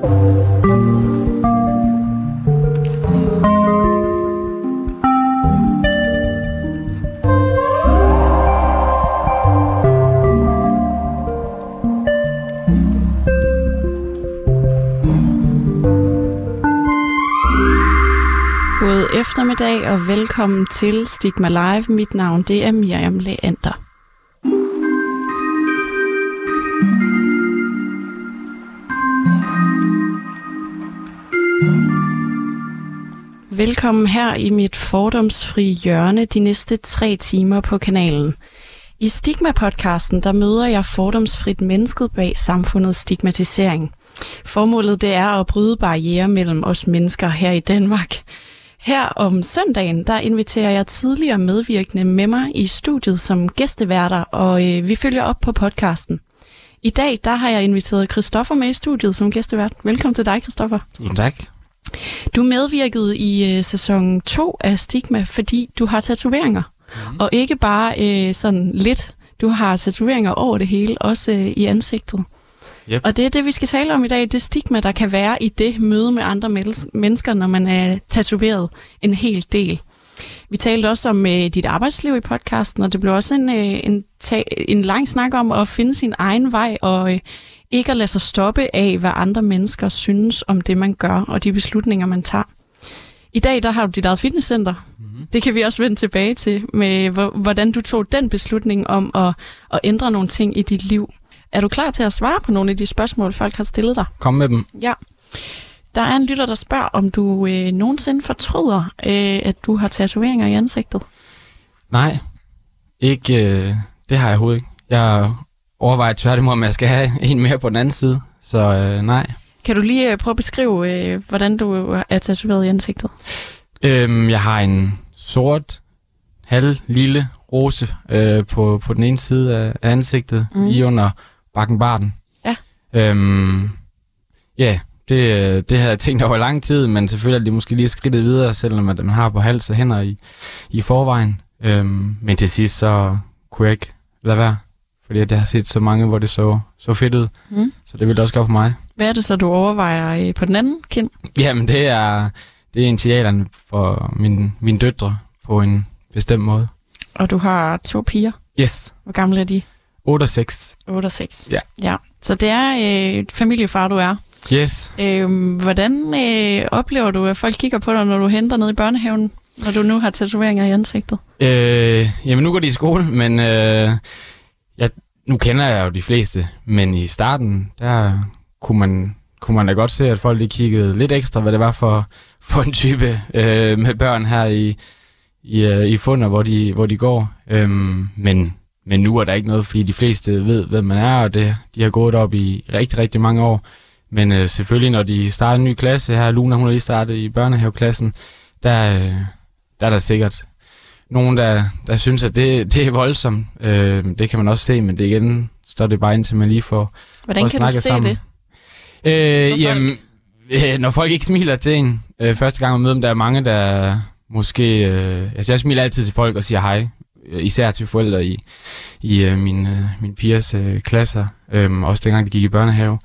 God eftermiddag og velkommen til Stigma Live. Mit navn det er Miriam Leander. Velkommen her i mit fordomsfri hjørne de næste tre timer på kanalen. I Stigma-podcasten, der møder jeg fordomsfrit mennesket bag samfundets stigmatisering. Formålet det er at bryde barriere mellem os mennesker her i Danmark. Her om søndagen, der inviterer jeg tidligere medvirkende med mig i studiet som gæsteværter, og øh, vi følger op på podcasten. I dag, der har jeg inviteret Christoffer med i studiet som gæstevært. Velkommen til dig, Christoffer. Tusind tak. Du medvirkede i øh, sæson 2 af Stigma, fordi du har tatoveringer. Mm. Og ikke bare øh, sådan lidt. Du har tatoveringer over det hele, også øh, i ansigtet. Yep. Og det er det, vi skal tale om i dag. Det stigma, der kan være i det møde med andre mennesker, når man er tatoveret en hel del. Vi talte også om øh, dit arbejdsliv i podcasten, og det blev også en, øh, en, ta- en lang snak om at finde sin egen vej, og øh, ikke at lade sig stoppe af, hvad andre mennesker synes om det, man gør, og de beslutninger, man tager. I dag der har du dit eget fitnesscenter. Mm-hmm. Det kan vi også vende tilbage til, med hvordan du tog den beslutning om at, at ændre nogle ting i dit liv. Er du klar til at svare på nogle af de spørgsmål, folk har stillet dig? Kom med dem. Ja. Der er en lytter, der spørger, om du øh, nogensinde fortryder, øh, at du har tatoveringer i ansigtet. Nej, ikke, øh, det har jeg overhovedet ikke. Jeg overvejer tværtimod, om jeg skal have en mere på den anden side, så øh, nej. Kan du lige øh, prøve at beskrive, øh, hvordan du er tatoveret i ansigtet? Øhm, jeg har en sort, halv lille rose øh, på, på den ene side af ansigtet, mm. i under bakkenbarten. Ja. Øhm, ja, det, det havde jeg tænkt over lang tid, men selvfølgelig er det måske lige skridtet videre, selvom at man har på hals og hænder i, i forvejen. Øhm, men til sidst så kunne jeg ikke lade være, fordi jeg har set så mange, hvor det så, så fedt ud. Mm. Så det ville det også gøre for mig. Hvad er det så, du overvejer øh, på den anden kind? Jamen, det er, det er initialerne for min, min døtre på en bestemt måde. Og du har to piger? Yes. Hvor gamle er de? 8 og 6. 8 og 6. Ja. ja. Så det er øh, familiefar, du er. Yes. Øh, hvordan øh, oplever du, at folk kigger på dig, når du henter ned i børnehaven, når du nu har tatoveringer i ansigtet? Øh, jamen, nu går de i skole, men øh, jeg, nu kender jeg jo de fleste. Men i starten, der kunne man, kunne man da godt se, at folk lige kiggede lidt ekstra, hvad det var for, for en type øh, med børn her i, i, øh, i funder, hvor de, hvor de går. Øhm, men, men nu er der ikke noget, fordi de fleste ved, hvem man er, og det, de har gået op i rigtig, rigtig mange år. Men øh, selvfølgelig, når de starter en ny klasse her, Luna hun har lige startet i børnehaveklassen, der, øh, der er der sikkert nogen, der, der synes, at det, det er voldsomt. Øh, det kan man også se, men det igen står det bare indtil man lige får Hvordan kan du se sammen. det? Øh, jamen, øh, når folk ikke smiler til en øh, første gang man møder dem, der er mange, der måske... Øh, altså jeg smiler altid til folk og siger hej, øh, især til forældre i, i øh, min, øh, min pigers øh, klasser, øh, også dengang de gik i børnehave.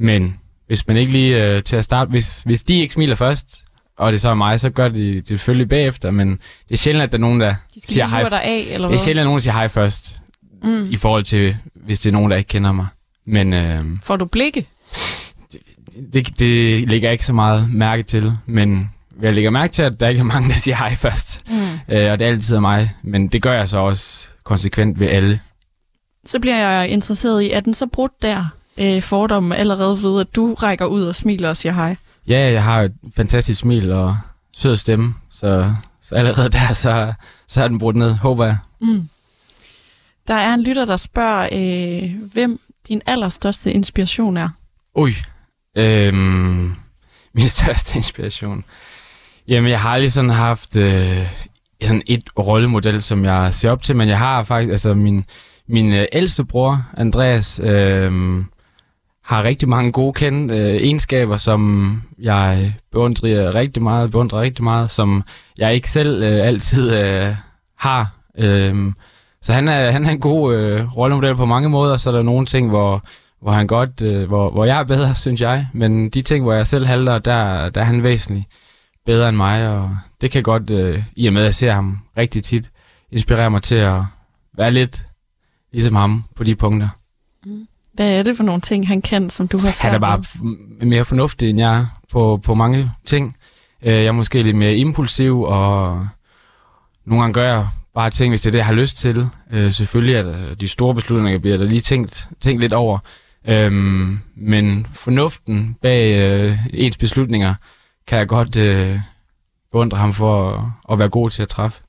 Men hvis man ikke lige øh, til at starte, hvis, hvis de ikke smiler først, og det så er mig, så gør de det selvfølgelig bagefter, men det er sjældent, at der er nogen, der de siger hej. Dig af, eller det er sjældent, at nogen siger hej først, mm. i forhold til, hvis det er nogen, der ikke kender mig. Men, øh, Får du blikke? Det, det, det lægger jeg ikke så meget mærke til, men jeg lægger mærke til, at der ikke er mange, der siger hej først. Mm. Øh, og det er altid af mig, men det gør jeg så også konsekvent ved alle. Så bliver jeg interesseret i, er den så brudt der, øh, fordommen allerede ved, at du rækker ud og smiler og siger hej? Ja, jeg har et fantastisk smil og sød stemme, så, så allerede der, så, så er den brudt ned, håber jeg. Mm. Der er en lytter, der spørger, øh, hvem din allerstørste inspiration er? Ui, øhm, min største inspiration. Jamen, jeg har aldrig sådan haft øh, sådan et rollemodel, som jeg ser op til, men jeg har faktisk, altså min, min øh, ældste bror, Andreas, øh, har rigtig mange gode kendte øh, egenskaber, som jeg beundrer rigtig meget, beundrer rigtig meget, som jeg ikke selv øh, altid øh, har. Øh, så han er, han er en god øh, rollemodel på mange måder, så er der nogle ting, hvor, hvor han godt, øh, hvor, hvor jeg er bedre, synes jeg. Men de ting, hvor jeg selv halter, der, der er han væsentligt bedre end mig, og det kan godt, øh, i og med at jeg ser ham rigtig tit, inspirere mig til at være lidt ligesom ham på de punkter. Mm. Hvad er det for nogle ting, han kan, som du har svært Han er bare mere fornuftig end jeg er på, på mange ting. Øh, Jeg er måske lidt mere impulsiv, og nogle gange gør jeg bare ting, hvis det er det, jeg har lyst til. Øh, Selvfølgelig at de store beslutninger bliver der lige tænkt, tænkt lidt over. Øhm, men fornuften bag øh, ens beslutninger kan jeg godt øh, beundre ham for at, at være god til at træffe.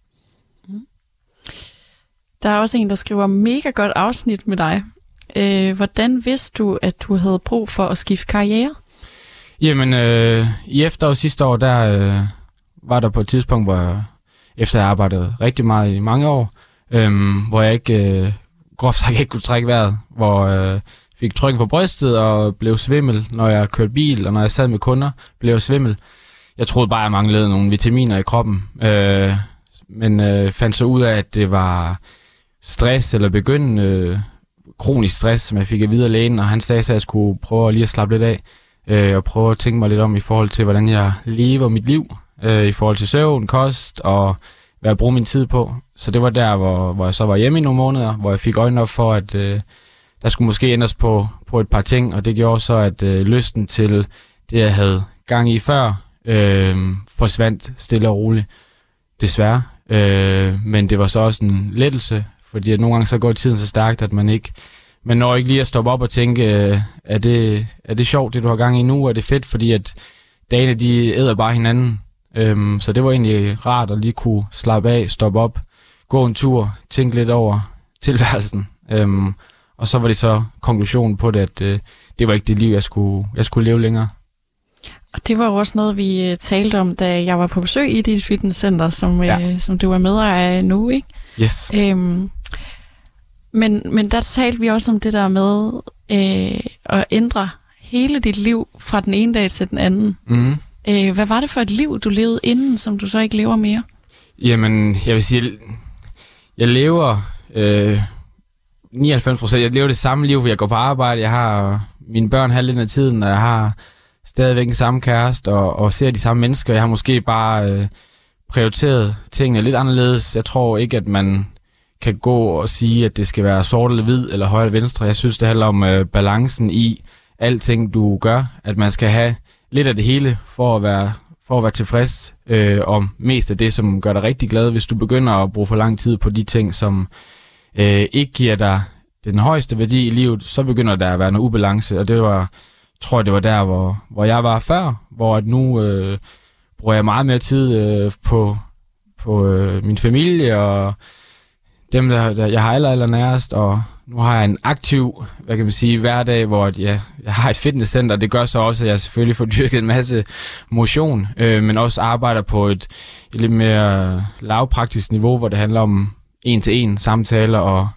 Der er også en, der skriver mega godt afsnit med dig. Øh, hvordan vidste du, at du havde brug for at skifte karriere? Jamen, øh, i efteråret sidste år, der øh, var der på et tidspunkt, hvor jeg, efter jeg arbejdede rigtig meget i mange år, øh, hvor jeg ikke, øh, groft sagt ikke kunne trække vejret, hvor øh, fik tryk på brystet og blev svimmel, når jeg kørte bil, og når jeg sad med kunder, blev jeg svimmel. Jeg troede bare, jeg manglede nogle vitaminer i kroppen, øh, men øh, fandt så ud af, at det var stress eller begyndende øh, kronisk stress, som jeg fik at vide af lægen, og han sagde, at jeg skulle prøve lige at slappe lidt af øh, og prøve at tænke mig lidt om i forhold til, hvordan jeg lever mit liv, øh, i forhold til søvn, kost og hvad jeg bruger min tid på. Så det var der, hvor, hvor jeg så var hjemme i nogle måneder, hvor jeg fik øjnene op for, at øh, der skulle måske ændres på, på et par ting, og det gjorde så, at øh, lysten til det, jeg havde gang i før, øh, forsvandt stille og roligt, desværre. Øh, men det var så også en lettelse, fordi at nogle gange så går tiden så stærkt, at man ikke man når ikke lige at stoppe op og tænke, øh, er det, er det sjovt, det du har gang i nu? Er det fedt? Fordi at dagene, de æder bare hinanden. Øhm, så det var egentlig rart at lige kunne slappe af, stoppe op, gå en tur, tænke lidt over tilværelsen. Øhm, og så var det så konklusionen på det, at øh, det var ikke det liv, jeg skulle, jeg skulle leve længere. Og det var jo også noget, vi øh, talte om, da jeg var på besøg i dit fitnesscenter, som, ja. Ja. øh, som du er medejer af nu, ikke? Yes. Øhm, men, men der talte vi også om det der med øh, at ændre hele dit liv fra den ene dag til den anden. Mm-hmm. Øh, hvad var det for et liv, du levede inden, som du så ikke lever mere? Jamen, jeg vil sige, jeg lever øh, 99 procent. Jeg lever det samme liv, hvor jeg går på arbejde. Jeg har mine børn halvdelen af tiden, og jeg har stadigvæk den samme kæreste, og, og ser de samme mennesker. Jeg har måske bare øh, prioriteret tingene lidt anderledes. Jeg tror ikke, at man kan gå og sige, at det skal være sort eller hvid, eller højre eller venstre. Jeg synes, det handler om øh, balancen i alting, du gør. At man skal have lidt af det hele for at være for at være tilfreds øh, om mest af det, som gør dig rigtig glad. Hvis du begynder at bruge for lang tid på de ting, som øh, ikke giver dig den højeste værdi i livet, så begynder der at være noget ubalance, og det var, tror jeg, det var der, hvor, hvor jeg var før, hvor at nu øh, bruger jeg meget mere tid øh, på, på øh, min familie og dem, der, der jeg har aller, nærest, og nu har jeg en aktiv, hvad kan man sige, hverdag, hvor at, ja, jeg har et fitnesscenter, det gør så også, at jeg selvfølgelig får dyrket en masse motion, øh, men også arbejder på et, et lidt mere lavpraktisk niveau, hvor det handler om en-til-en samtaler og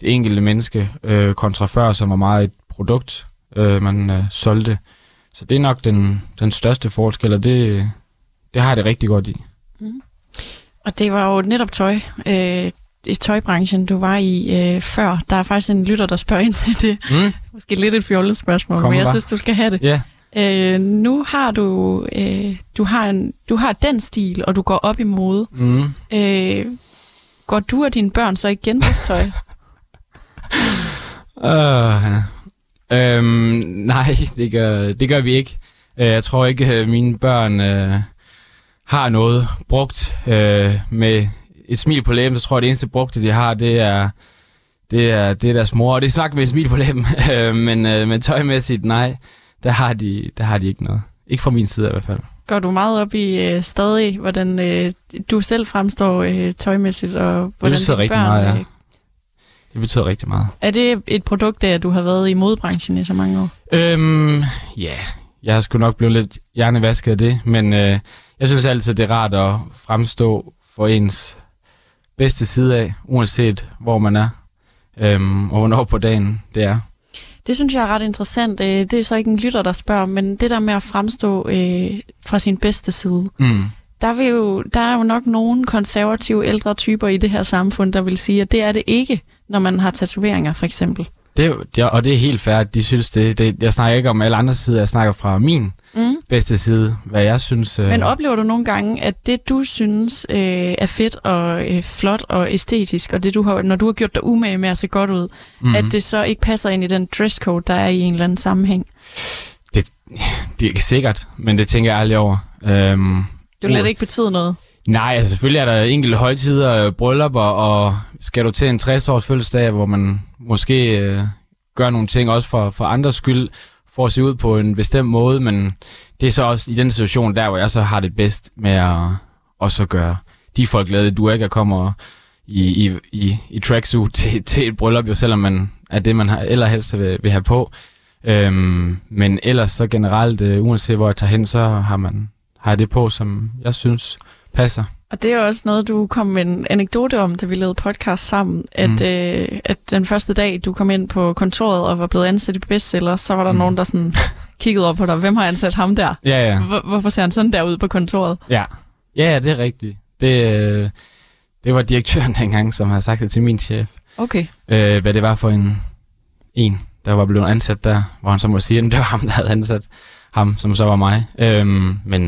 det enkelte menneske, øh, kontra før, som var meget et produkt, øh, man øh, solgte. Så det er nok den, den største forskel, og det, det har jeg det rigtig godt i. Mm-hmm. Og det var jo netop tøj, øh, i tøjbranchen, du var i øh, før. Der er faktisk en lytter, der spørger ind til det. Mm? Måske lidt et fjollet spørgsmål, Kom men jeg bare. synes, du skal have det. Ja, Øh, nu har du, øh, du, har en, du har den stil, og du går op i mode. mm. Øh, går du og dine børn så i genbrugstøj? Uh, øhm, nej, det gør, det gør vi ikke. Øh, Jeg tror ikke, at mine børn øh, har noget brugt øh, med et smil på læben. Så tror jeg, det eneste brugte, de har, det er, det er, det er deres mor. Og det snakker med et smil på læben. Øh, men, øh, men tøjmæssigt, nej, der har, de, der har de ikke noget. Ikke fra min side i hvert fald. Går du meget op i øh, stadig, hvordan øh, du selv fremstår øh, tøjmæssigt, og hvordan betyder dine rigtig børn, meget, ja. øh, Det betyder rigtig meget. Er det et produkt af, at du har været i modebranchen i så mange år? Øhm, ja, jeg har sgu nok blevet lidt hjernevasket af det, men øh, jeg synes altid, det er rart at fremstå for ens bedste side af, uanset hvor man er, øhm, og hvornår på dagen det er. Det synes jeg er ret interessant. Øh, Det er så ikke en lytter, der spørger, men det der med at fremstå øh, fra sin bedste side. Mm. Der, vil jo, der er jo nok nogle konservative ældre typer i det her samfund, der vil sige, at det er det ikke, når man har tatoveringer for eksempel. Det, det, og det er helt fair, at de synes det. det. Jeg snakker ikke om alle andre sider, jeg snakker fra min Mm. bedste side, hvad jeg synes. øh, Men oplever du nogle gange, at det, du synes øh, er fedt og øh, flot og æstetisk, og det, du har, når du har gjort dig umage med at se godt ud, mm. at det så ikke passer ind i den dresscode, der er i en eller anden sammenhæng? Det er sikkert, men det tænker jeg aldrig over. Øhm, Det lader det ikke betyde noget. Nej, altså selvfølgelig er der enkelte højtider, øh, bryllupper, og skal du til en 60-års fødselsdag, hvor man måske øh, gør nogle ting også for, for andres skyld, for at se ud på en bestemt måde, men det er så også i den situation der, hvor jeg så har det bedst med at også gøre de folk glade. Du ikke at komme i, i, i, i tracksuit til, til et bryllup, jo selvom man er det, man har, eller helst vil, vil have på. Øhm, men ellers så generelt, øh, uanset hvor jeg tager hen, så har man har jeg det på, som jeg synes passer. Og det er også noget, du kom med en anekdote om, da vi lavede podcast sammen, at, Mm. øh, at den første dag, du kom ind på kontoret og var blevet ansat i bestseller, så var der mm. Nogen, der sådan kiggede op på dig. Hvem har ansat ham der? Ja, ja. Hvor, hvorfor ser han sådan der ud på kontoret? Ja, ja, det er rigtigt. Det, øh, det var direktøren dengang, som havde sagt det til min chef. Okay. Øh, hvad det var for en, en, der var blevet ansat der, hvor han så må sige, at det var ham, der havde ansat ham, som så var mig. Øhm, men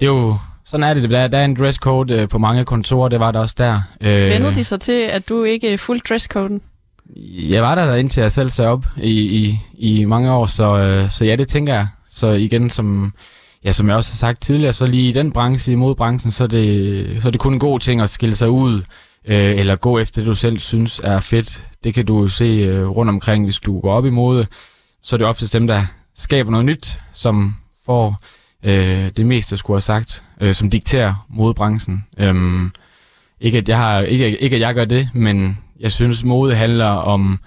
det er jo, sådan er det. Der, der er en dresscode øh, på mange kontorer, det var der også der. Øh, Vendede de sig til, at du ikke fuldt dresscoden? Jeg var der, der indtil jeg selv sagde op i, i, i mange år, så, øh, så ja, det tænker jeg. Så igen, som, ja, som jeg også har sagt tidligere, så lige i den branche, imod branchen, så er det, så er det kun en god ting at skille sig ud, øh, eller gå efter det, du selv synes er fedt. Det kan du jo se øh, rundt omkring, hvis du går op i mode. Så er det oftest dem, der skaber noget nyt, som får øh, det meste, skulle have sagt, øh, som dikterer modebranchen. Øhm, ikke, at jeg har, ikke, ikke at jeg gør det, men jeg synes, mode handler om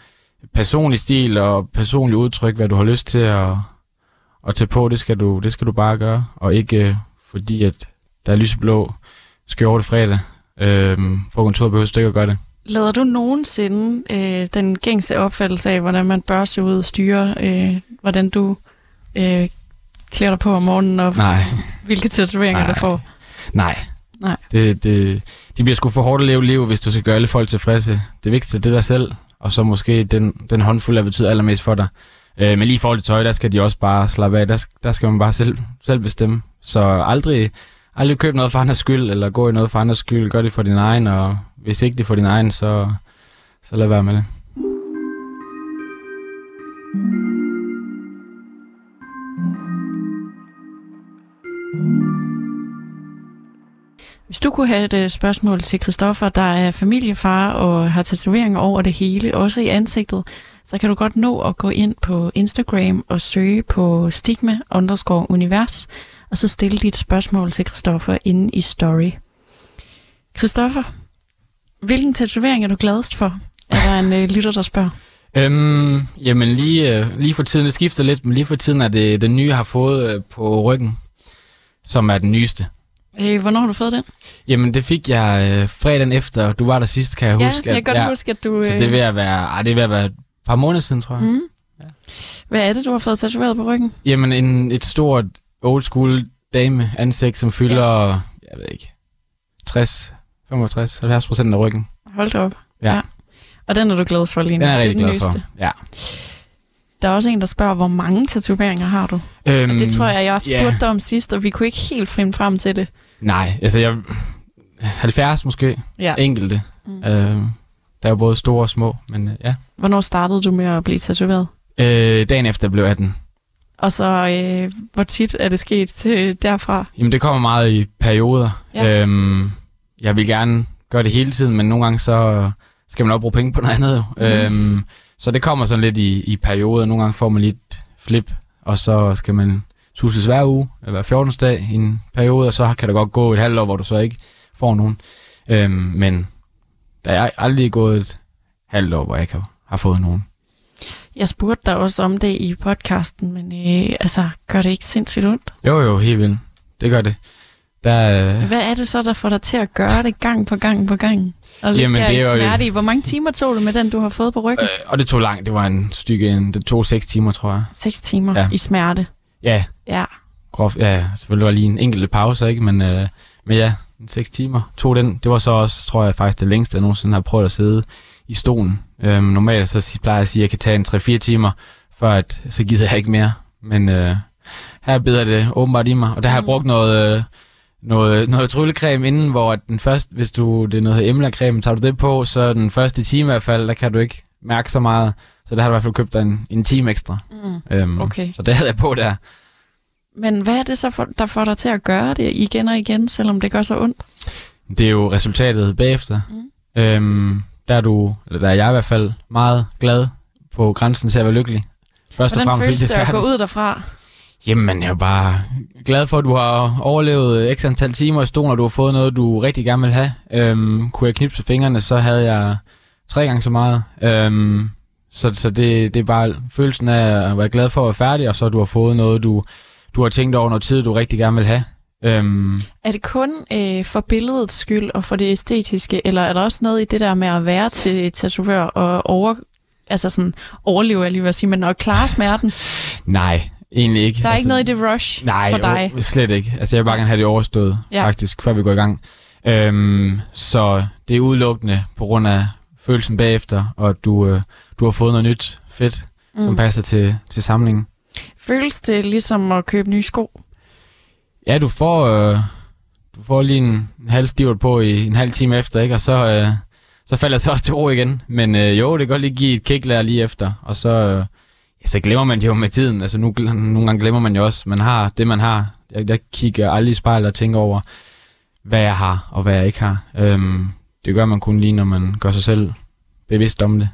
personlig stil og personlig udtryk, hvad du har lyst til at, at tage på, det skal, du, det skal du bare gøre, og ikke øh, fordi, at der er lyseblå skjorte fredag. øh, på kontoret behøver du ikke at gøre det. Lader du nogensinde øh, den gængse opfattelse af, hvordan man bør se ud og styre, øh, hvordan du øh, klæder dig på om morgenen, og Nej, hvilke tatoveringer Nej. du får? nej. Nej. Det, det, det bliver sgu for hårdt at leve liv, hvis du skal gøre alle folk tilfredse. Det vigtigste det er dig selv, og så måske den, den håndfuld, der betyder allermest for dig. Øh, men lige i forhold til tøj, der skal de også bare slappe af. Der, der skal man bare selv, selv bestemme. Så aldrig, aldrig køb noget for andres skyld, eller gå i noget for andres skyld. Gør det for din egen, og hvis ikke det er for din egen, så, så lad være med det. Hvis du kunne have et øh, spørgsmål til Christoffer, der er familiefar og har tatoveringer over det hele, også i ansigtet, så kan du godt nå at gå ind på Instagram og søge på stigma underscore univers, og så stille dit spørgsmål til Christoffer inde i story. Christoffer, hvilken tatovering er du gladest for? Er der en øh, lytter, der spørger? Øhm, jamen lige, øh, lige for tiden, det skifter lidt, men lige for tiden er det den nye, jeg har fået øh, på ryggen, som er den nyeste. Øh, hvornår har du fået den? Jamen, det fik jeg øh, fredagen efter. Du var der sidst, kan jeg ja, huske. jeg kan godt ja, huske, at du... Så det ved at være, ej, det ved at være et par måneder siden, tror jeg. Mm. Mm. Hvad er det, du har fået tatoveret på ryggen? Jamen, en, et stort old school dame ansigt, som fylder, ja. jeg ved ikke, 60, 65, 70 procent af ryggen. Hold da op. Ja. Og den er du glad for lige nu. Den er jeg rigtig glad for. Ja. Der er også en, der spørger, hvor mange tatoveringer har du? Øhm, Og det tror jeg, jeg spurgte ja. dig om sidst, og vi kunne ikke helt finde frem til det. Nej, altså jeg... 70 måske, Ja. enkelte. Mm. Øh, der er jo både store og små, men øh, ja. Hvornår startede du med at blive tatoveret? Øh, dagen efter blev 18. Og så, øh, hvor tit er det sket øh, derfra? Jamen, det kommer meget i perioder. Ja. Øhm, jeg vil gerne gøre det hele tiden, men nogle gange så skal man også bruge penge på noget andet. Mm. Øhm, så det kommer sådan lidt i, i perioder. Nogle gange får man lidt flip, og så skal man tusses hver uge, hver 14. dag i en periode, og så kan der godt gå et halvt år, hvor du så ikke får nogen. Øhm, men der er aldrig gået et halvt år, hvor jeg ikke har, har fået nogen. Jeg spurgte dig også om det i podcasten, men øh, altså, gør det ikke sindssygt ondt? Jo, jo, helt vildt. Det gør det. Der, øh, Hvad er det så, der får dig til at gøre det gang på gang på gang? Og Jamen, det er jo- smerte i. Hvor mange timer tog du med den, du har fået på ryggen? øh, og det tog langt. Det var en stykke, en, det tog seks timer, tror jeg. 6 timer Ja. i smerte. Ja, Ja. groft, ja, selvfølgelig var lige en enkelt pause, ikke? Men, øh, men ja, en seks timer tog den. Det var så også, tror jeg, faktisk det længste, jeg nogensinde har prøvet at sidde i stolen. Øhm, normalt så plejer jeg at sige, at jeg kan tage en 3-4 timer, før at, så gider jeg ikke mere. Men øh, her bider det åbenbart i mig, og der har jeg Mm. brugt noget, øh, noget, noget tryllecreme inden, hvor at den første, hvis du, det er noget emla-creme, tager du det på, så den første time i hvert fald, der kan du ikke mærke så meget. Så der har du i hvert fald købt dig en, en time ekstra. Mm. Øhm, Okay. Så det havde jeg på der. Men hvad er det så, for, der får dig til at gøre det igen og igen, selvom det gør så ondt? Det er jo resultatet bagefter. Mm. Øhm, der er du, eller der er jeg i hvert fald, meget glad på grænsen til at være lykkelig. Først og Hvordan fremmest, føles fordi det at gå ud derfra? Jamen, jeg er bare glad for, at du har overlevet x antal timer i stolen, og du har fået noget, du rigtig gerne vil have. Øhm, kunne jeg knipse fingrene, så havde jeg tre gange så meget. Øhm, så så det, det er bare følelsen af at være glad for at være færdig, og så du har fået noget, du, du har tænkt over noget tid, du rigtig gerne vil have. Øhm, Er det kun øh, for billedets skyld og for det æstetiske, eller er der også noget i det der med at være til tatovør og over, altså sådan, overleve, jeg lige vil sige, men at klare smerten? nej, egentlig ikke. Der er ikke noget i det rush Nej, for dig? jo, slet ikke. Altså, jeg vil bare gerne have det overstået, Ja. faktisk, før vi går i gang. Øhm, så det er udelukkende på grund af følelsen bagefter, og du, øh, du har fået noget nyt fedt, mm. som passer til, til samlingen. Føles det ligesom at købe nye sko? Ja, du får, øh, du får lige en, en halv stivert på i en halv time efter, ikke? og så, øh, så falder jeg så også til ro igen. Men øh, jo, det kan godt lige give et kick lige efter, og så, øh, ja, så glemmer man det jo med tiden. Altså, nu, nogle gange glemmer man jo også, man har det, man har. Jeg, jeg kigger aldrig i spejlet og tænker over, hvad jeg har og hvad jeg ikke har. Øhm, det gør man kun lige, når man gør sig selv bevidst om det.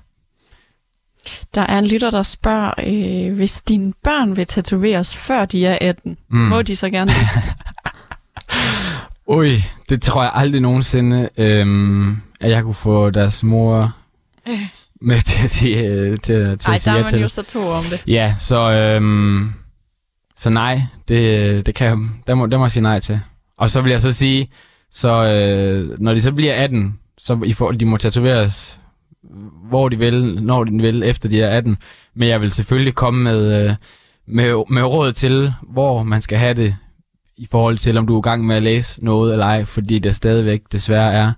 Der er en lytter, der spørger, øh, hvis dine børn vil tatoveres, før de er 18, mm. må de så gerne det? Ui, det tror jeg aldrig nogensinde, øhm, at jeg kunne få deres mor Øh. med til at sige, øh, til, til Ej, at der sige er ja man til. jo så to om det. Ja, så, øhm, så nej, det, det kan jeg, der må, der må jeg sige nej til. Og så vil jeg så sige, så øh, når de så bliver 18, så i forhold, de må tatoveres, hvor de vil, når de vil, efter de er 18. Men jeg vil selvfølgelig komme med, øh, med, med råd til, hvor man skal have det, i forhold til, om du er i gang med at læse noget eller ej, fordi der stadigvæk desværre er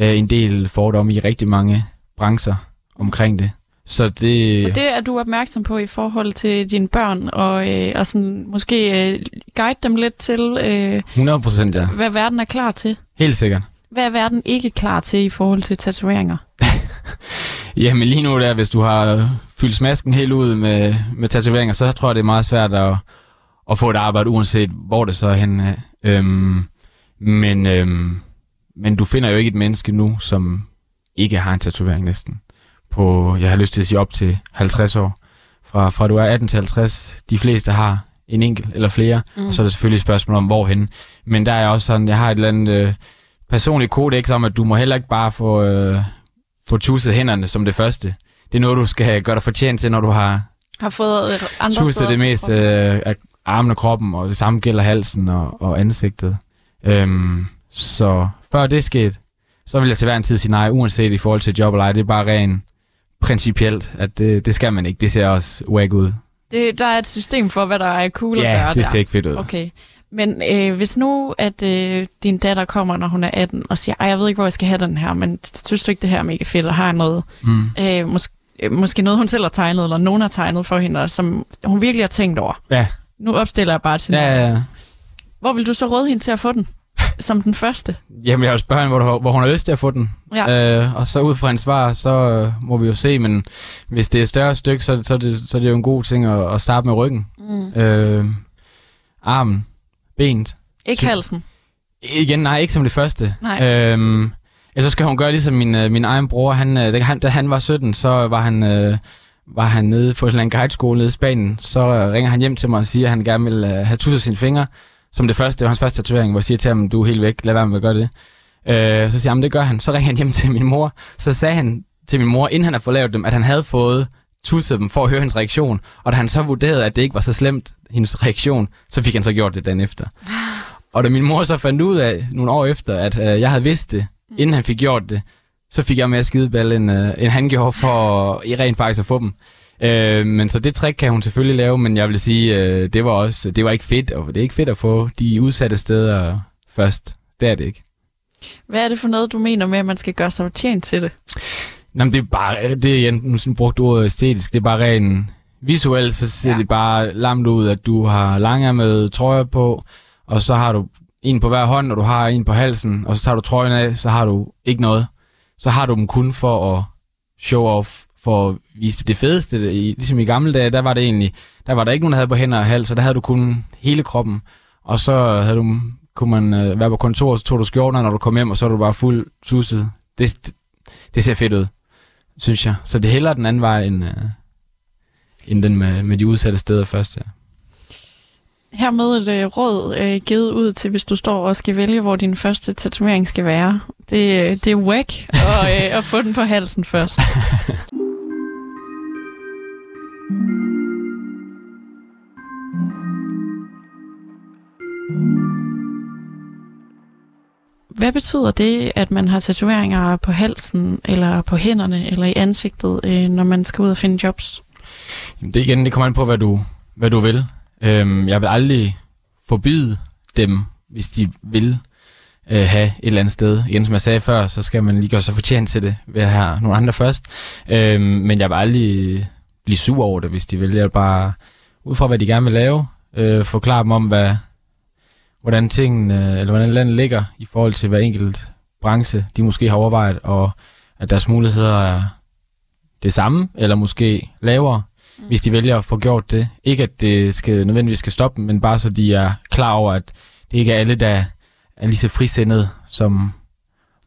øh, en del fordomme i rigtig mange brancher omkring det. Så det... Så det er du opmærksom på i forhold til dine børn, og, øh, og sådan, måske øh, guide dem lidt til, øh, 100 procent, ja. hvad verden er klar til. Helt sikkert. Hvad er verden ikke klar til i forhold til tatoveringer? Jamen lige nu der, hvis du har fyldt smasken helt ud med, med tatoveringer, så tror jeg, det er meget svært at, at få et arbejde, uanset hvor det så er henne. Øhm, men, øhm, men du finder jo ikke et menneske nu, som ikke har en tatovering næsten. På, jeg har lyst til at sige op til 50 år. Fra, fra du er 18 til 50, de fleste har en enkelt eller flere, mm. og så er det selvfølgelig et spørgsmål om hvorhen. Men der er også sådan, jeg har et eller andet øh, personligt kodex om, at du må heller ikke bare få, øh, få tusset hænderne som det første. Det er noget, du skal gøre dig fortjent til, når du har Har fået andre tusset det meste øh, af armen og kroppen, og det samme gælder halsen og, og ansigtet. Øhm, så før det skete, så vil jeg til hver en tid sige nej, uanset i forhold til job eller ej. Det er bare rent principielt, at det, det skal man ikke. Det ser også wag ud. Det, der er et system for, hvad der er cool at Ja, gøre det der. ser ikke fedt ud. Okay. Men øh, hvis nu, at øh, din datter kommer, når hun er 18, og siger, ej, jeg ved ikke, hvor jeg skal have den her, men synes du ikke, det her er mega fedt, og har noget, Mm. øh, mås- øh, måske noget, hun selv har tegnet, eller nogen har tegnet for hende, som hun virkelig har tænkt over. Ja. Nu opstiller jeg bare til Ja, ja, ja. Hvor vil du så råde hende til at få den? Som den første? Jamen, jeg vil spørge hende, hvor, du, hvor hun har lyst til at få den. Ja. Øh, og så ud fra en svar, så øh, må vi jo se, men hvis det er et større stykke, så, så, er, det, så er det jo en god ting at, at starte med ryggen. Mm. Øh, armen, benet. Ikke halsen. Igen, nej, ikke som det første. Nej. Øhm, ja, så skal hun gøre ligesom min, øh, min egen bror. Han, øh, da, han, da han var 17, så var han, øh, var han nede på en eller anden guideskole nede i Spanien. Så øh, ringer han hjem til mig og siger, at han gerne vil øh, have tusset sine fingre. Som det første, det var hans første tatovering, hvor jeg siger til ham, du er helt væk, lad være med at gøre det. Øh, så siger han, det gør han. Så ringer han hjem til min mor. Så sagde han til min mor, inden han havde fået lavet dem, at han havde fået tusset dem for at høre hendes reaktion. Og da han så vurderede, at det ikke var så slemt, hendes reaktion, så fik han så gjort det dagen efter. Og da min mor så fandt ud af, nogle år efter, at øh, jeg havde vidst det, inden han fik gjort det, så fik jeg mere skideballe, end, øh, end han gjorde for i rent faktisk at få dem. Øh, men så det trick kan hun selvfølgelig lave, men jeg vil sige, øh, det var også, det var ikke fedt, og det er ikke fedt at få de udsatte steder først. Det er det ikke. Hvad er det for noget, du mener med, at man skal gøre sig tjent til det? Jamen, det er bare, det er igen, nu brugt ordet æstetisk, det er bare ren visuelt, så ser ja. det bare lamt ud, at du har med trøjer på, og så har du en på hver hånd, og du har en på halsen, og så tager du trøjen af, så har du ikke noget. Så har du dem kun for at show off, for at vise det fedeste. I, ligesom i gamle dage, der var det egentlig, der var der ikke nogen, der havde på hænder og hals, så der havde du kun hele kroppen. Og så havde du, kunne man øh, være på kontor, så tog du skjorten, når du kom hjem, og så var du bare fuld suset. Det, det, det ser fedt ud, synes jeg. Så det hælder den anden vej, end, øh, end den med, med de udsatte steder først, ja. Hermed et øh, råd øh, givet ud til, hvis du står og skal vælge, hvor din første tatovering skal være. Det, øh, det er whack at, øh, at få den på halsen først. Hvad betyder det, at man har tatoveringer på halsen, eller på hænderne, eller i ansigtet, øh, når man skal ud og finde jobs? Jamen det igen, det kommer an på, hvad du, hvad du vil. Øhm, jeg vil aldrig forbyde dem, hvis de vil øh, have et eller andet sted. Igen, som jeg sagde før, så skal man lige gøre sig fortjent til det ved at have nogle andre først. Øhm, men jeg vil aldrig blive sur over det, hvis de vil. Jeg vil bare, ud fra hvad de gerne vil lave, øh, forklare dem om, hvad, hvordan tingene, eller hvordan landet ligger i forhold til hver enkelt branche, de måske har overvejet, og at deres muligheder er det samme, eller måske lavere, mm. hvis de vælger at få gjort det. Ikke at det skal, nødvendigvis skal stoppe men bare så de er klar over, at det ikke er alle, der er lige så frisindet som,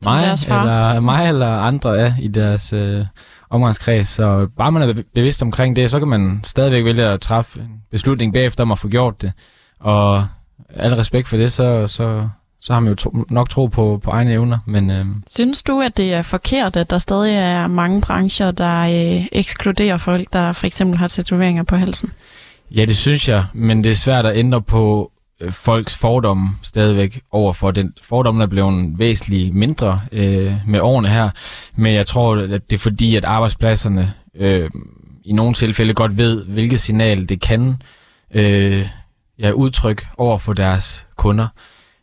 som mig, eller mig eller andre er i deres øh, omgangskreds. Så bare man er bevidst omkring det, så kan man stadigvæk vælge at træffe en beslutning bagefter om at få gjort det. Og al respekt for det, så, så, så har man jo to, nok tro på, på egne evner. Men, øh... Synes du, at det er forkert, at der stadig er mange brancher, der øh, ekskluderer folk, der for eksempel har tatoveringer på halsen? Ja, det synes jeg, men det er svært at ændre på øh, folks fordomme stadigvæk over for den. Fordommen er blevet væsentligt mindre øh, med årene her, men jeg tror, at det er fordi, at arbejdspladserne øh, i nogle tilfælde godt ved, hvilket signal det kan øh, ja, udtryk over for deres kunder.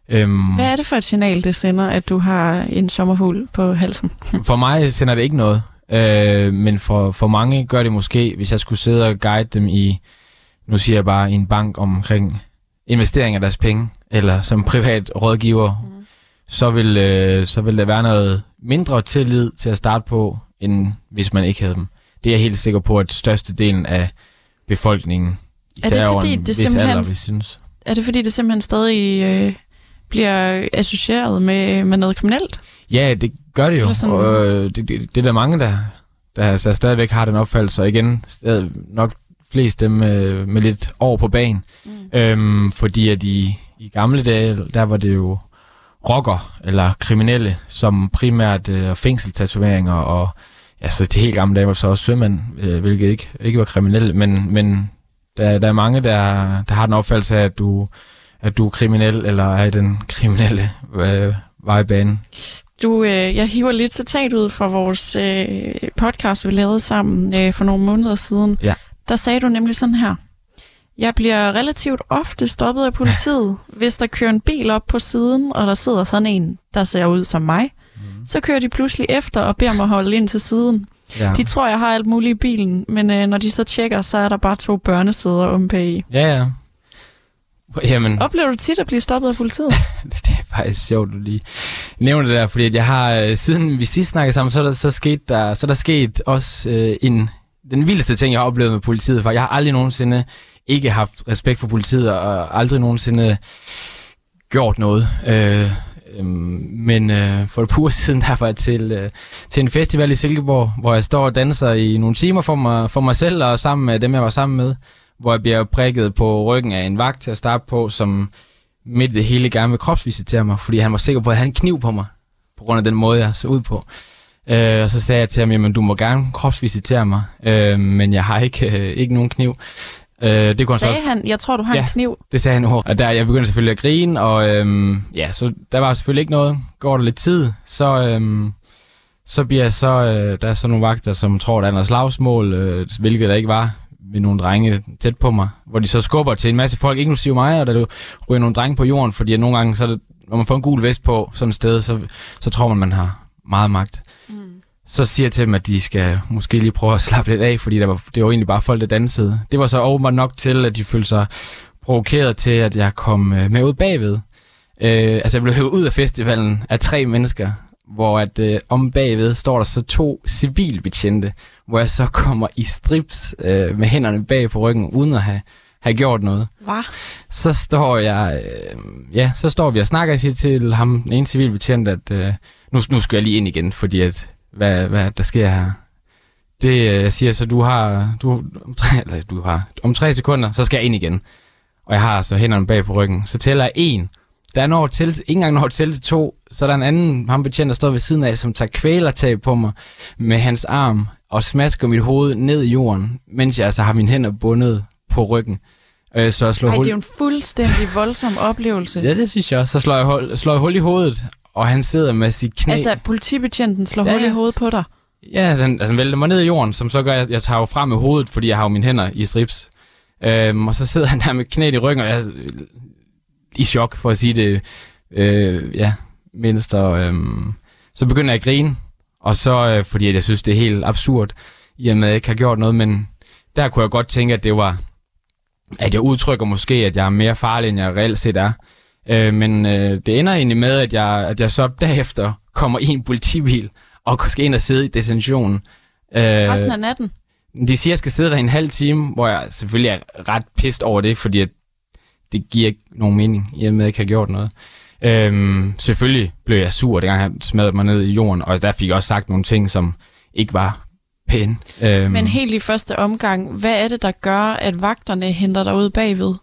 Øhm, Hvad er det for et signal, det sender, at du har en sommerhul på halsen? for mig sender det ikke noget, øh, men for, for mange gør det måske, hvis jeg skulle sidde og guide dem i, nu siger jeg bare, i en bank omkring investering af deres penge, eller som privat rådgiver, mm. så, vil, øh, så vil der være noget mindre tillid til at starte på, end hvis man ikke havde dem. Det er jeg helt sikker på, at størstedelen af befolkningen er det fordi, det simpelthen, alder, vi synes. Er det fordi, det simpelthen stadig øh, bliver associeret med, med noget kriminelt? Ja, det gør det jo. Og, øh, det, det, det er der mange, der, der, der stadigvæk har den opfattelse, og igen, stadig nok flest dem med, med lidt over på banen. Mm. Øhm, fordi at i, i gamle dage, der var det jo rocker eller kriminelle, som primært øh, fængseltatoveringer og ja, så til helt gamle dage var så også sømænd, øh, hvilket ikke, ikke var kriminelle, men, men der, der er mange, der, der har den opfattelse af, at du, at du er kriminel, eller er i den kriminelle øh, vejbane. Du, øh, jeg hiver lidt citat ud fra vores øh, podcast, vi lavede sammen øh, for nogle måneder siden. Ja. Der sagde du nemlig sådan her. Jeg bliver relativt ofte stoppet af politiet, hvis der kører en bil op på siden, og der sidder sådan en, der ser ud som mig. Mm. Så kører de pludselig efter og beder mig holde ind til siden. Ja. De tror, jeg har alt muligt i bilen, men øh, når de så tjekker, så er der bare to børnesæder om i. Ja, ja. Jamen. Oplever du tit at blive stoppet af politiet? det er faktisk sjovt, du lige nævner det der, fordi at jeg har, øh, siden vi sidst snakkede sammen, så er der, så sket der, så er der sket også øh, en, den vildeste ting, jeg har oplevet med politiet, for jeg har aldrig nogensinde ikke haft respekt for politiet, og aldrig nogensinde gjort noget. Øh, Øhm, men øh, for et par uger siden, der var jeg til, øh, til en festival i Silkeborg, hvor jeg står og danser i nogle timer for mig, for mig selv og sammen med dem, jeg var sammen med, hvor jeg bliver prikket på ryggen af en vagt til at starte på, som midt i det hele gerne vil kropsvisitere mig, fordi han var sikker på, at han en kniv på mig, på grund af den måde, jeg så ud på. Øh, og så sagde jeg til ham, jamen du må gerne kropsvisitere mig, øh, men jeg har ikke, øh, ikke nogen kniv. Øh, det kunne sagde han, også, han, jeg tror, du har ja, en kniv. det sagde han hårdt. Og der, jeg begyndte selvfølgelig at grine, og øhm, ja, så der var selvfølgelig ikke noget. Går der lidt tid, så, øhm, så bliver så, øh, der er så nogle vagter, som tror, der er noget slagsmål, øh, hvilket der ikke var ved nogle drenge tæt på mig, hvor de så skubber til en masse folk, inklusive mig, og der ryger nogle drenge på jorden, fordi nogle gange, så det, når man får en gul vest på sådan et sted, så, så tror man, man har meget magt. Så siger jeg til dem, at de skal måske lige prøve at slappe lidt af, fordi der var, det var egentlig bare folk, der dansede. Det var så åbenbart nok til, at de følte sig provokeret til, at jeg kom øh, med ud bagved. Øh, altså jeg blev hævet ud af festivalen af tre mennesker, hvor at øh, om bagved står der så to civilbetjente, hvor jeg så kommer i strips øh, med hænderne bag på ryggen, uden at have, have gjort noget. Hvad? Så står jeg, øh, ja, så står vi og snakker og siger til ham, ene civilbetjent, at øh, nu, nu skal jeg lige ind igen, fordi at, hvad, hvad der sker her. Det øh, siger så, du har, du, om tre, eller, du har, om tre sekunder, så skal jeg ind igen. Og jeg har så hænderne bag på ryggen. Så tæller jeg en. Der er når til, ikke engang når til til to, så er der en anden ham betjent, der står ved siden af, som tager kvælertag på mig med hans arm og smasker mit hoved ned i jorden, mens jeg altså har mine hænder bundet på ryggen. Øh, så jeg slår Ej, hul... det er jo en fuldstændig voldsom oplevelse. Ja, det synes jeg også. Så slår jeg, hul, slår jeg hul i hovedet, og han sidder med sit knæ. Altså, politibetjenten slår Ja, hul i hovedet på dig. Ja, altså, han, altså, han vælter mig ned i jorden, som så gør, at jeg tager jo frem med hovedet, fordi jeg har jo mine hænder i strips. Øhm, og så sidder han der med knæet i ryggen, og jeg er i chok, for at sige det øh, ja, mindst. Og, øhm, så begynder jeg at grine, og så, øh, fordi jeg synes, det er helt absurd, i og med, at jeg ikke har gjort noget, men der kunne jeg godt tænke, at det var, at jeg udtrykker måske, at jeg er mere farlig, end jeg reelt set er. Øh, men øh, det ender egentlig med, at jeg, at jeg så derefter kommer i en politibil, og skal ind og sidde i detentionen. Øh, Resten af natten. de siger, at jeg skal sidde der en halv time, hvor jeg selvfølgelig er ret pist over det, fordi at det giver ikke nogen mening, i og med at jeg ikke har gjort noget. Øhm, selvfølgelig blev jeg sur, dengang han smadrede mig ned i jorden, og der fik jeg også sagt nogle ting, som ikke var pæne. Øhm, Men helt i første omgang, hvad er det, der gør, at vagterne henter dig ud bagved?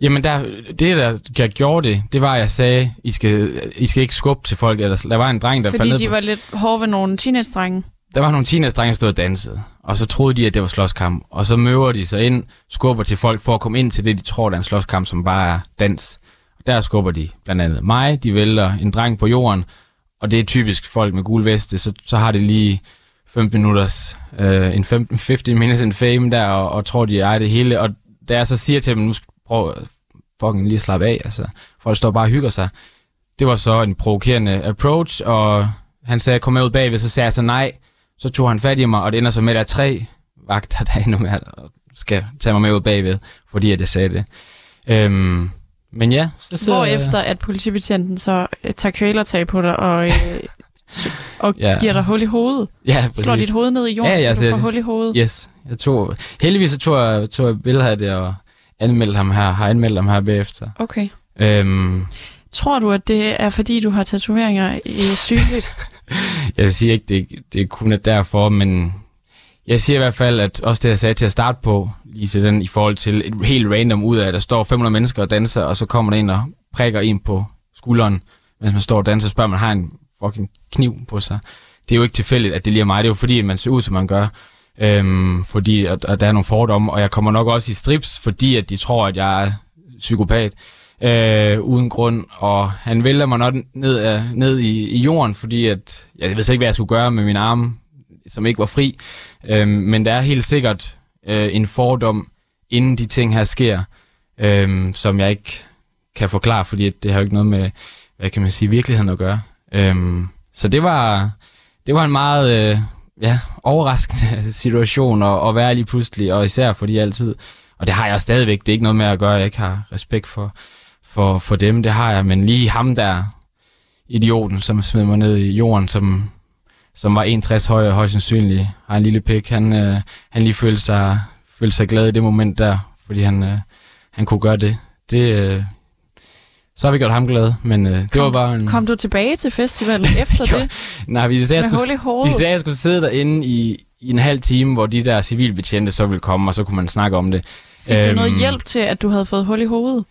Jamen, der, det, der jeg gjorde det, det var, at jeg sagde, I skal, I skal ikke skubbe til folk, ellers der var en dreng, der faldt Fordi ned de på- var lidt hårde ved nogle teenage-drenge. der var nogle teenage-drenge, der stod og dansede, og så troede de, at det var slåskamp, og så møver de sig ind, skubber til folk for at komme ind til det, de tror, der er en slåskamp, som bare er dans. Der skubber de blandt andet mig, de vælter en dreng på jorden, og det er typisk folk med gul veste, så, så har det lige 15 minutters, øh, en 15, 15 minutes in fame der, og, og tror, de ejer det hele, og da jeg så siger til dem, nu prøv at fucking lige slappe af, altså, folk står bare og hygger sig. Det var så en provokerende approach, og han sagde, kom med ud bagved, så sagde jeg så nej, så tog han fat i mig, og det ender så med, at der er tre vagter, der endnu mere skal tage mig med ud bagved, fordi at jeg sagde det. Øhm, men ja, så sidder Hvor efter at politibetjenten så øh, tager kvælertag på dig og, øh, og Ja. giver dig hul i hovedet. Ja, Slår dit hoved ned i jorden, Ja, ja, så du så- får hul i hovedet. Yes, jeg tog, heldigvis så tog jeg, tog jeg billeder af det og anmeldte ham her, har anmeldt ham her bagefter. Okay. Øhm, Tror du, at det er fordi, du har tatoveringer i synligt? jeg siger ikke, det, det kun er derfor, men jeg siger i hvert fald, at også det, jeg sagde til at starte på, lige til den i forhold til et helt random ud af, at der står 500 mennesker og danser, og så kommer der en og prikker en på skulderen, mens man står og danser, og spørger, man har en fucking kniv på sig. Det er jo ikke tilfældigt, at det lige er mig. Det er jo fordi, at man ser ud, som man gør. Øhm, fordi at, at der er nogle fordomme, og jeg kommer nok også i strips, fordi at de tror, at jeg er psykopat øh, uden grund, og han vælter mig nok ned, øh, ned i, i jorden, fordi at, ja, jeg ved ikke, hvad jeg skulle gøre med min arme, som ikke var fri, øh, men der er helt sikkert øh, en fordom, inden de ting her sker, øh, som jeg ikke kan forklare, fordi at det har jo ikke noget med, hvad kan man sige, virkeligheden at gøre. Øh, så det var, det var en meget øh, ja, overraskende situation at, at være lige pludselig, og især fordi altid, og det har jeg stadigvæk, det er ikke noget med at gøre, at jeg ikke har respekt for, for, for dem, det har jeg, men lige ham der, idioten, som smed mig ned i jorden, som, som var 61 høj og højst sandsynlig, har en lille pik, han, øh, han lige følte sig, følte sig glad i det moment der, fordi han, øh, han kunne gøre det. Det, øh, så har vi gjort ham glad, men øh, det Kom- var bare en... Kom du tilbage til festivalen efter det? Nej, vi sagde, skulle, de sagde, at jeg skulle sidde derinde i, i en halv time, hvor de der civilbetjente så ville komme, og så kunne man snakke om det. Fik du noget Øhm, hjælp til, at du havde fået hul i hovedet?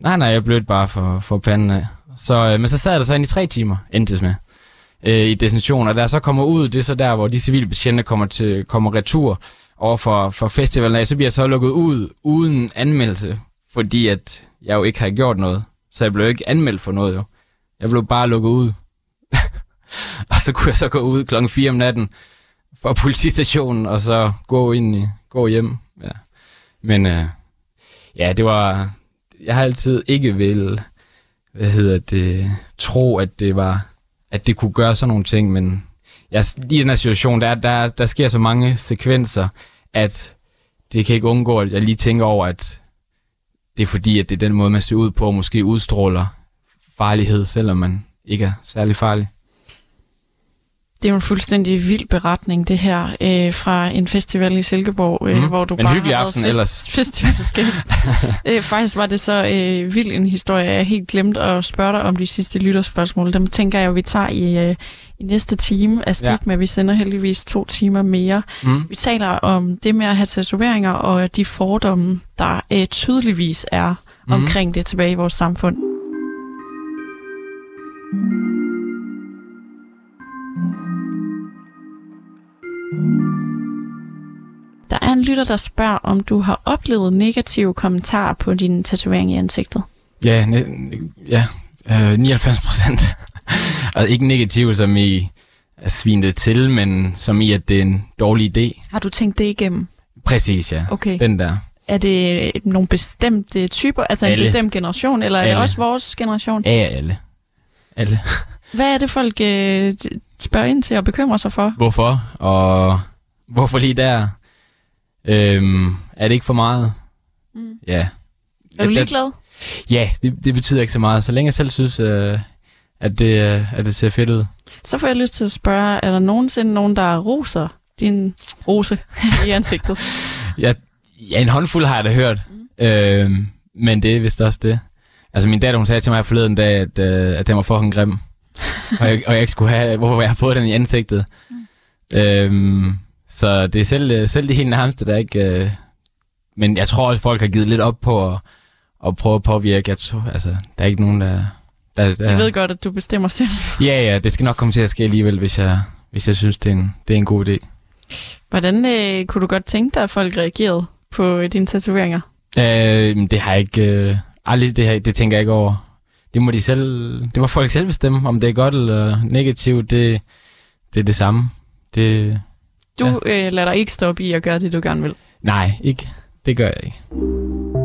Nej, nej, jeg blødte bare for, for panden af. Så, øh, men så sad jeg der så inde i tre timer, endte det med, øh, i destinationen. Og da jeg så kommer ud, det er så der, hvor de civile betjente kommer, til, kommer retur over for, for festivalen af, så bliver jeg så lukket ud uden anmeldelse, fordi at jeg jo ikke har gjort noget. Så jeg blev ikke anmeldt for noget jo. Jeg blev bare lukket ud. og så kunne jeg så gå ud klokken 4 om natten fra politistationen, og så gå ind i, gå hjem. Ja. Men øh, ja, det var, jeg har altid ikke vil, hvad hedder det, tro, at det var, at det kunne gøre sådan nogle ting, men jeg, i den her situation, der, der, der sker så mange sekvenser, at det kan ikke undgå, at jeg lige tænker over, at det er fordi, at det er den måde, man ser ud på, og måske udstråler farlighed, selvom man ikke er særlig farlig. Det er jo en fuldstændig vild beretning, det her, øh, fra en festival i Silkeborg, øh, Mhm. hvor du Men bare hyggelig har aften været ellers. festivalsgæst. øh, faktisk var det så øh, vild en historie, jeg helt glemt at spørge dig om de sidste lytterspørgsmål. Dem tænker jeg, vi tager i, øh, i næste time af Stigma. Ja. Vi sender heldigvis to timer mere. Mm. Vi taler om det med at have tatoveringer og de fordomme, der øh, tydeligvis er Mhm. omkring det tilbage i vores samfund. Der er en lytter, der spørger, om du har oplevet negative kommentarer på din tatovering i ansigtet. Ja, ja øh, 99 procent. og ikke negativt som i at svine det til, men som i, at det er en dårlig idé. Har du tænkt det igennem? Præcis, ja. Okay. Den der. Er det nogle bestemte typer, altså en Alle. bestemt generation, eller er det Alle. også vores generation? Ja, ja, alle. Alle. Hvad er det, folk øh, spørger ind til og bekymrer sig for? Hvorfor? Og hvorfor lige der? Øhm, er det ikke for meget? Mm. Ja. Er du ligeglad? Ja, det, det betyder ikke så meget. Så længe jeg selv synes, øh, at, det, øh, at det ser fedt ud. Så får jeg lyst til at spørge, er der nogensinde nogen, der roser din rose i ansigtet? Ja, ja, en håndfuld har jeg da hørt. Mm. Øhm, men det er vist også det. Altså min datter, hun sagde til mig forleden dag, at, øh, at den var fucking grim. og, jeg, og jeg ikke skulle have, hvorfor jeg har fået den i ansigtet. Mm. Øhm, så det er selv, øh, selv det helt nærmeste, der ikke... Øh, men jeg tror, at folk har givet lidt op på at, at prøve at påvirke. Jeg tror, altså, der er ikke nogen, der... der, der De ved godt, at du bestemmer selv. Ja, ja, det skal nok komme til at ske alligevel, hvis jeg, hvis jeg synes, det er en, det er en god idé. Hvordan øh, kunne du godt tænke dig, at folk reagerede på øh, dine tatoveringer? Øh, det har jeg ikke... Øh, aldrig, det, her, det tænker jeg ikke over. Det må de selv... Det må folk selv bestemme, om det er godt eller negativt. Det, det er det samme. Det, Du ja. øh, lader dig ikke stoppe i at gøre det, du gerne vil. nej, ikke. Det gør jeg ikke.